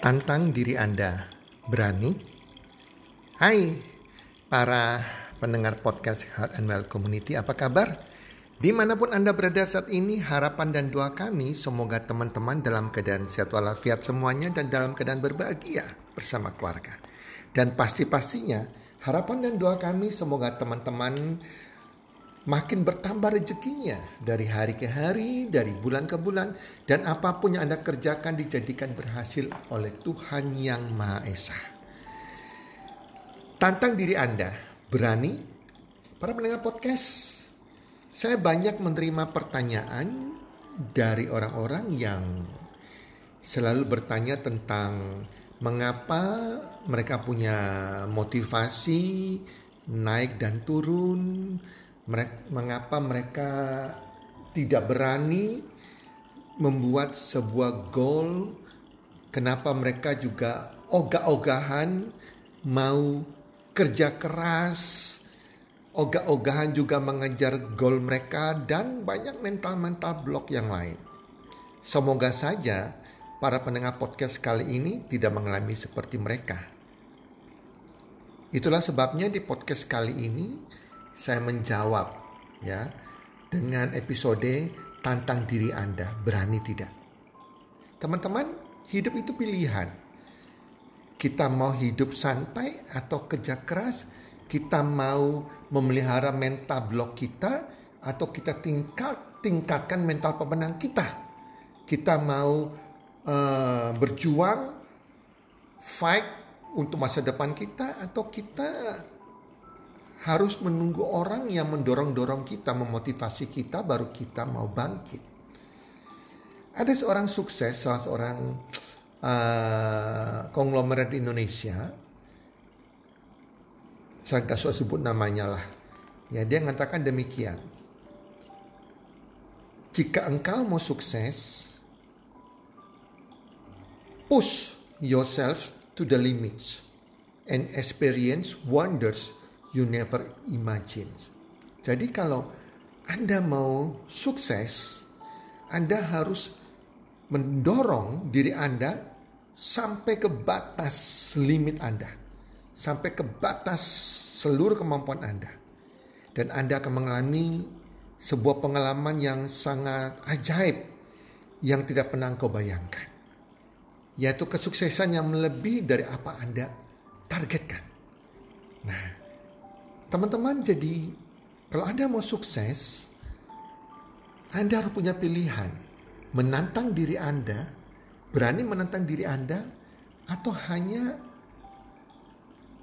Tantang diri Anda. Berani? Hai, para pendengar podcast Heart and Well Community, apa kabar? Di mana pun Anda berada saat ini, harapan dan doa kami semoga teman-teman dalam keadaan sehat walafiat semuanya dan dalam keadaan berbahagia bersama keluarga. Dan pasti-pastinya harapan dan doa kami semoga teman-teman makin bertambah rezekinya dari hari ke hari, dari bulan ke bulan, dan apa pun yang Anda kerjakan dijadikan berhasil oleh Tuhan Yang Maha Esa. Tantang diri Anda, berani? Para pendengar podcast, saya banyak menerima pertanyaan dari orang-orang yang selalu bertanya tentang mengapa mereka punya motivasi naik dan turun, mengapa mereka tidak berani membuat sebuah goal, kenapa mereka juga ogah-ogahan mau kerja keras, ogah-ogahan juga mengejar goal mereka dan banyak mental-mental block yang lain. Semoga saja para pendengar podcast kali ini tidak mengalami seperti mereka. Itulah sebabnya di podcast kali ini saya menjawab ya dengan episode tantang diri Anda, berani tidak? Teman-teman, hidup itu pilihan. Kita mau hidup santai atau kerja keras, kita mau memelihara mental blok kita atau kita tingkat tingkatkan mental pemenang kita. Kita mau uh, berjuang fight untuk masa depan kita atau kita harus menunggu orang yang mendorong-dorong kita, memotivasi kita, baru kita mau bangkit. Ada seorang sukses, salah seorang uh, konglomerat Indonesia, saya gak usah sebut namanya lah. Ya dia mengatakan demikian. Jika engkau mau sukses, push yourself to the limits and experience wonders you never imagine. Jadi kalau Anda mau sukses, Anda harus mendorong diri Anda sampai ke batas limit Anda. Sampai ke batas seluruh kemampuan Anda. Dan Anda akan mengalami sebuah pengalaman yang sangat ajaib yang tidak pernah kau bayangkan. Yaitu kesuksesan yang melebihi dari apa Anda targetkan. Nah, Teman-teman jadi kalau Anda mau sukses, Anda harus punya pilihan. Menantang diri Anda, berani menantang diri Anda, atau hanya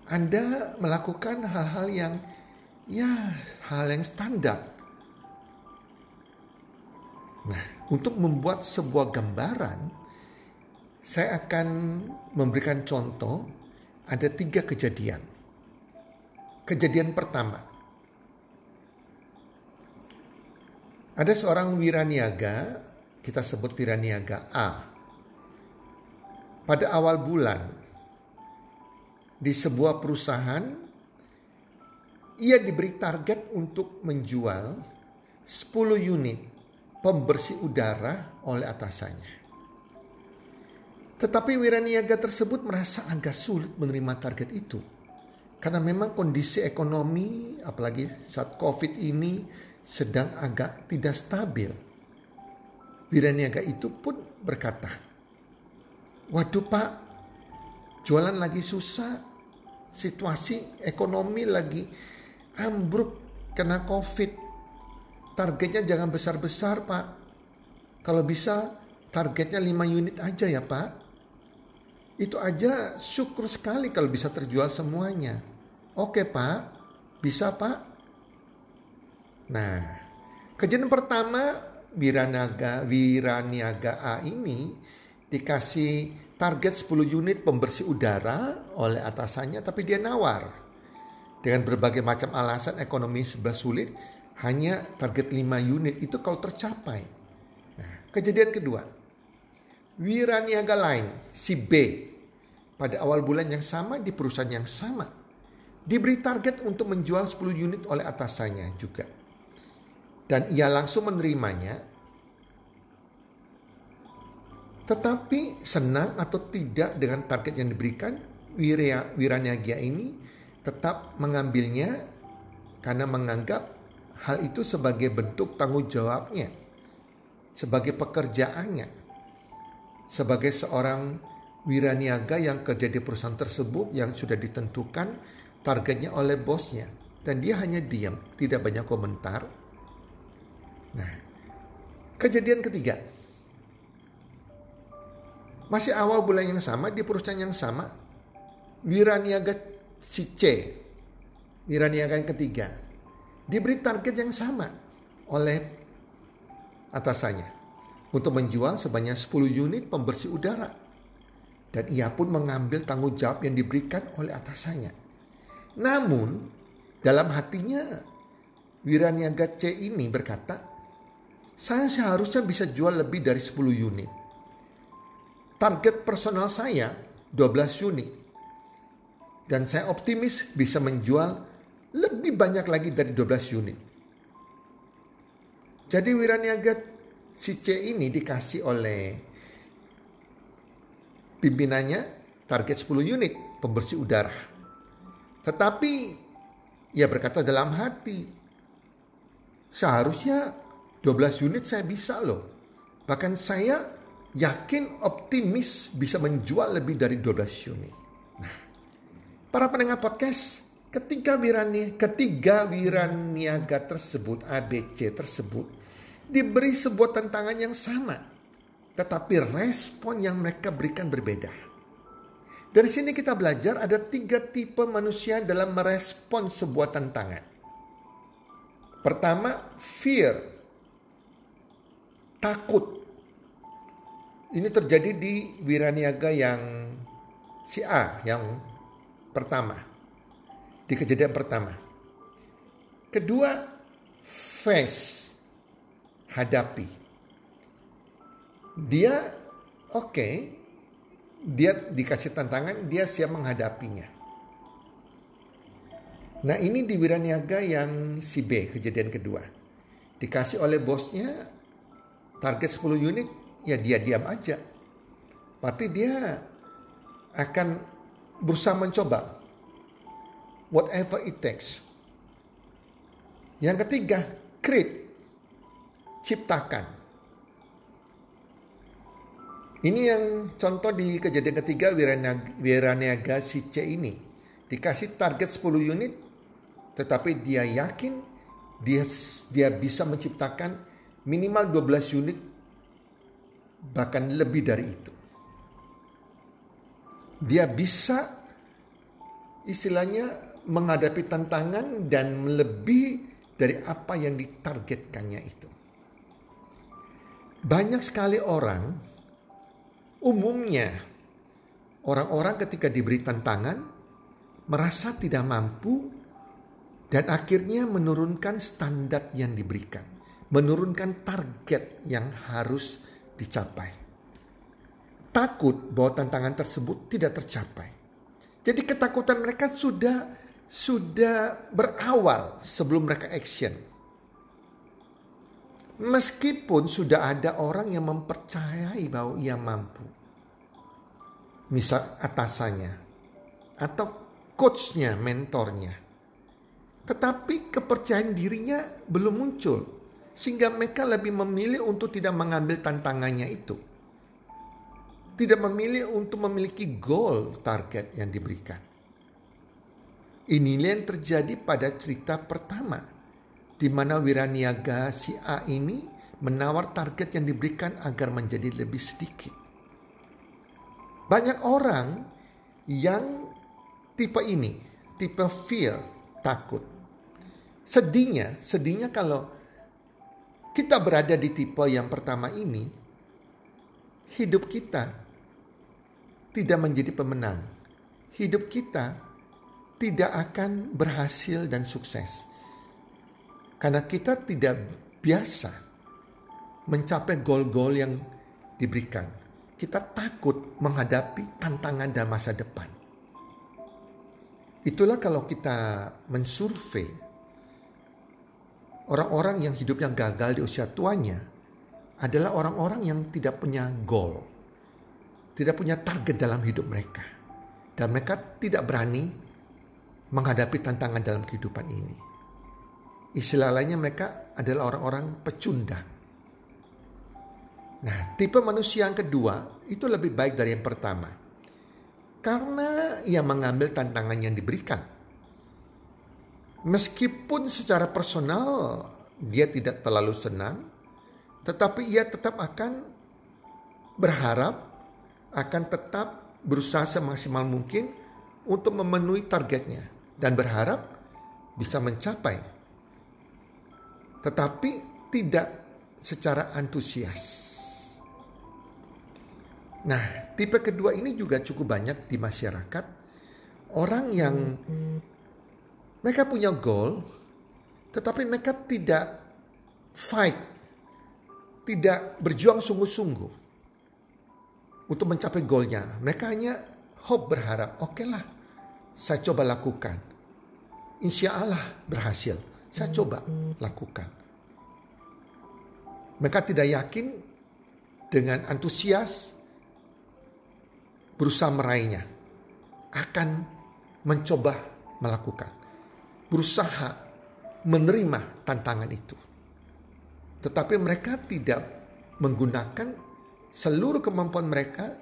Anda melakukan hal-hal yang ya hal yang standar. Nah, untuk membuat sebuah gambaran, saya akan memberikan contoh ada tiga kejadian Kejadian pertama. Ada seorang wiraniaga, kita sebut wiraniaga A. Pada awal bulan, di sebuah perusahaan, ia diberi target untuk menjual 10 unit pembersih udara oleh atasannya. Tetapi wiraniaga tersebut merasa agak sulit menerima target itu karena memang kondisi ekonomi apalagi saat Covid ini sedang agak tidak stabil. Wiraniaga itu pun berkata, Waduh pak, jualan lagi susah, situasi ekonomi lagi ambruk kena Covid. Targetnya jangan besar-besar pak. Kalau bisa targetnya 5 unit aja ya pak. Itu aja syukur sekali kalau bisa terjual semuanya. Oke pak, bisa pak? Nah, kejadian pertama Wiranaga, Wiraniaga A ini dikasih target 10 unit pembersih udara oleh atasannya tapi dia nawar. Dengan berbagai macam alasan ekonomi sebelah sulit, hanya target 5 unit itu kalau tercapai. Nah, kejadian kedua. Wiraniaga lain, si B, pada awal bulan yang sama di perusahaan yang sama. Diberi target untuk menjual 10 unit oleh atasannya juga. Dan ia langsung menerimanya. Tetapi senang atau tidak dengan target yang diberikan, Wira, Wiraniaga ini tetap mengambilnya karena menganggap hal itu sebagai bentuk tanggung jawabnya, sebagai pekerjaannya, sebagai seorang wiraniaga yang kerja di perusahaan tersebut yang sudah ditentukan targetnya oleh bosnya dan dia hanya diam, tidak banyak komentar. Nah, kejadian ketiga. Masih awal bulan yang sama di perusahaan yang sama, wiraniaga si C, wiraniaga yang ketiga, diberi target yang sama oleh atasannya untuk menjual sebanyak 10 unit pembersih udara. Dan ia pun mengambil tanggung jawab yang diberikan oleh atasannya. Namun dalam hatinya Wiraniaga C ini berkata, saya seharusnya bisa jual lebih dari 10 unit. Target personal saya 12 unit. Dan saya optimis bisa menjual lebih banyak lagi dari 12 unit. Jadi Wiraniaga si C ini dikasih oleh pimpinannya target 10 unit pembersih udara. Tetapi ia berkata dalam hati, seharusnya 12 unit saya bisa loh. Bahkan saya yakin optimis bisa menjual lebih dari 12 unit. Nah, para pendengar podcast, ketika Wirani, ketiga Wiraniaga tersebut, ABC tersebut, diberi sebuah tantangan yang sama. Tetapi respon yang mereka berikan berbeda. Dari sini kita belajar ada tiga tipe manusia dalam merespon sebuah tantangan. Pertama, fear. Takut. Ini terjadi di Wiraniaga yang si A yang pertama. Di kejadian pertama. Kedua, face. Hadapi. Dia oke, okay, dia dikasih tantangan, dia siap menghadapinya. Nah ini di Wiraniaga yang si B, kejadian kedua. Dikasih oleh bosnya target 10 unit, ya dia diam aja. Berarti dia akan berusaha mencoba. Whatever it takes. Yang ketiga, create. Ciptakan. Ini yang contoh di kejadian ketiga Wiraniaga si C ini. Dikasih target 10 unit tetapi dia yakin dia dia bisa menciptakan minimal 12 unit bahkan lebih dari itu. Dia bisa istilahnya menghadapi tantangan dan lebih dari apa yang ditargetkannya itu. Banyak sekali orang Umumnya, orang-orang ketika diberi tantangan merasa tidak mampu dan akhirnya menurunkan standar yang diberikan, menurunkan target yang harus dicapai. Takut bahwa tantangan tersebut tidak tercapai. Jadi ketakutan mereka sudah sudah berawal sebelum mereka action. Meskipun sudah ada orang yang mempercayai bahwa ia mampu. Misal atasannya. Atau coachnya, mentornya. Tetapi kepercayaan dirinya belum muncul. Sehingga mereka lebih memilih untuk tidak mengambil tantangannya itu. Tidak memilih untuk memiliki goal target yang diberikan. Inilah yang terjadi pada cerita pertama di mana Wiraniaga si A ini menawar target yang diberikan agar menjadi lebih sedikit. Banyak orang yang tipe ini, tipe fear, takut. Sedihnya, sedihnya kalau kita berada di tipe yang pertama ini, hidup kita tidak menjadi pemenang. Hidup kita tidak akan berhasil dan sukses karena kita tidak biasa mencapai gol-gol yang diberikan. Kita takut menghadapi tantangan dan masa depan. Itulah kalau kita mensurvei orang-orang yang hidupnya gagal di usia tuanya adalah orang-orang yang tidak punya goal, tidak punya target dalam hidup mereka. Dan mereka tidak berani menghadapi tantangan dalam kehidupan ini. Istilah lainnya mereka adalah orang-orang pecundang. Nah, tipe manusia yang kedua itu lebih baik dari yang pertama. Karena ia mengambil tantangan yang diberikan. Meskipun secara personal dia tidak terlalu senang, tetapi ia tetap akan berharap akan tetap berusaha semaksimal mungkin untuk memenuhi targetnya dan berharap bisa mencapai. Tetapi tidak secara antusias. Nah, tipe kedua ini juga cukup banyak di masyarakat. Orang yang mereka punya goal, tetapi mereka tidak fight, tidak berjuang sungguh-sungguh untuk mencapai goalnya. Mereka hanya hope berharap, oke okay lah, saya coba lakukan. Insya Allah berhasil, saya coba lakukan. Mereka tidak yakin dengan antusias berusaha meraihnya. Akan mencoba melakukan. Berusaha menerima tantangan itu. Tetapi mereka tidak menggunakan seluruh kemampuan mereka,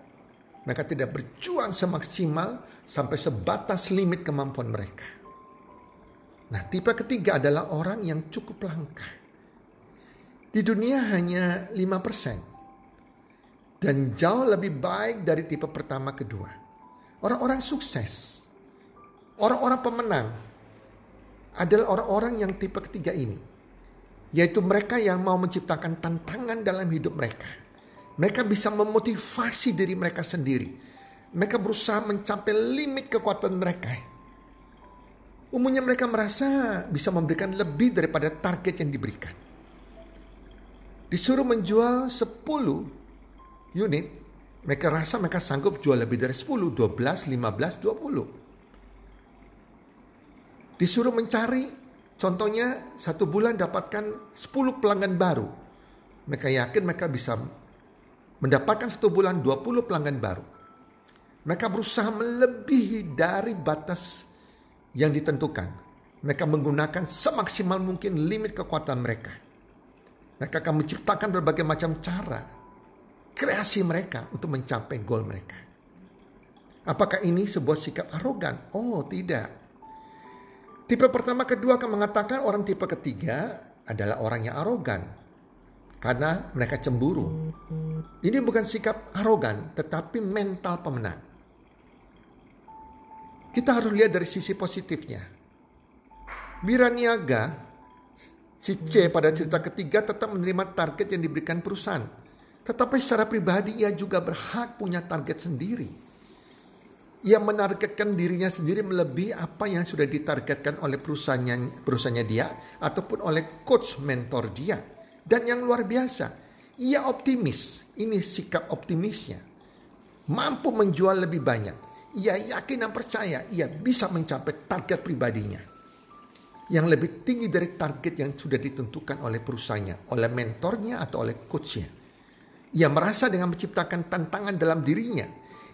mereka tidak berjuang semaksimal sampai sebatas limit kemampuan mereka. Nah, tipe ketiga adalah orang yang cukup langka. Di dunia hanya 5%. Dan jauh lebih baik dari tipe pertama kedua. Orang-orang sukses, orang-orang pemenang adalah orang-orang yang tipe ketiga ini. Yaitu mereka yang mau menciptakan tantangan dalam hidup mereka mereka bisa memotivasi diri mereka sendiri. Mereka berusaha mencapai limit kekuatan mereka. Umumnya mereka merasa bisa memberikan lebih daripada target yang diberikan. Disuruh menjual 10 unit, mereka rasa mereka sanggup jual lebih dari 10, 12, 15, 20. Disuruh mencari, contohnya satu bulan dapatkan 10 pelanggan baru. Mereka yakin mereka bisa mendapatkan satu bulan 20 pelanggan baru. Mereka berusaha melebihi dari batas yang ditentukan. Mereka menggunakan semaksimal mungkin limit kekuatan mereka. Mereka akan menciptakan berbagai macam cara kreasi mereka untuk mencapai goal mereka. Apakah ini sebuah sikap arogan? Oh, tidak. Tipe pertama kedua akan mengatakan orang tipe ketiga adalah orang yang arogan karena mereka cemburu. Ini bukan sikap arogan, tetapi mental pemenang. Kita harus lihat dari sisi positifnya. Biraniaga, si C pada cerita ketiga tetap menerima target yang diberikan perusahaan. Tetapi secara pribadi ia juga berhak punya target sendiri. Ia menargetkan dirinya sendiri melebihi apa yang sudah ditargetkan oleh perusahaannya, perusahaannya dia ataupun oleh coach mentor dia. Dan yang luar biasa, ia optimis. Ini sikap optimisnya. Mampu menjual lebih banyak. Ia yakin dan percaya ia bisa mencapai target pribadinya. Yang lebih tinggi dari target yang sudah ditentukan oleh perusahaannya, oleh mentornya atau oleh coachnya. Ia merasa dengan menciptakan tantangan dalam dirinya,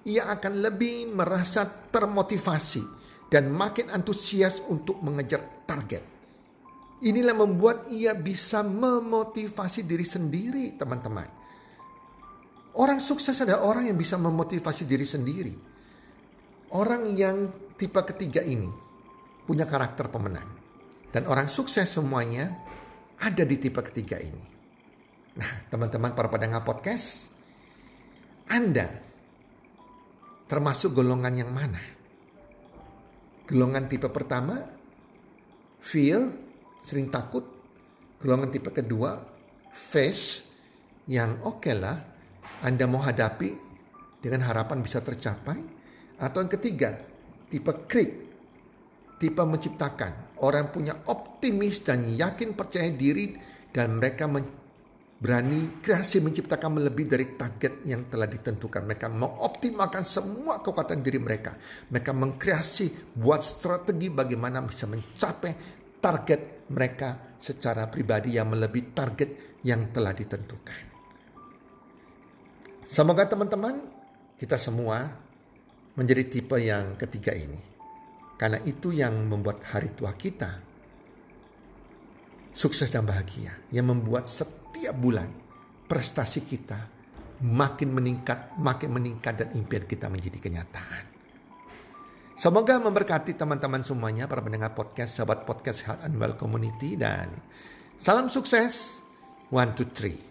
ia akan lebih merasa termotivasi dan makin antusias untuk mengejar target. Inilah membuat ia bisa memotivasi diri sendiri, teman-teman. Orang sukses adalah orang yang bisa memotivasi diri sendiri. Orang yang tipe ketiga ini punya karakter pemenang. Dan orang sukses semuanya ada di tipe ketiga ini. Nah, teman-teman para pendengar podcast, Anda termasuk golongan yang mana? Golongan tipe pertama, fear, sering takut. Golongan tipe kedua, face yang oke okay lah Anda mau hadapi dengan harapan bisa tercapai. Atau yang ketiga, tipe creep, tipe menciptakan. Orang punya optimis dan yakin percaya diri dan mereka berani kreasi menciptakan lebih dari target yang telah ditentukan. Mereka mengoptimalkan semua kekuatan diri mereka. Mereka mengkreasi buat strategi bagaimana bisa mencapai target mereka secara pribadi yang melebihi target yang telah ditentukan. Semoga teman-teman kita semua menjadi tipe yang ketiga ini. Karena itu yang membuat hari tua kita sukses dan bahagia. Yang membuat setiap bulan prestasi kita makin meningkat, makin meningkat dan impian kita menjadi kenyataan. Semoga memberkati teman-teman semuanya para pendengar podcast, sahabat podcast Health and Well Community dan salam sukses. One, two, three.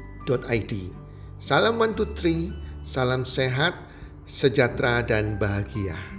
www.salam123.id. Salam 123, salam sehat, sejahtera dan bahagia.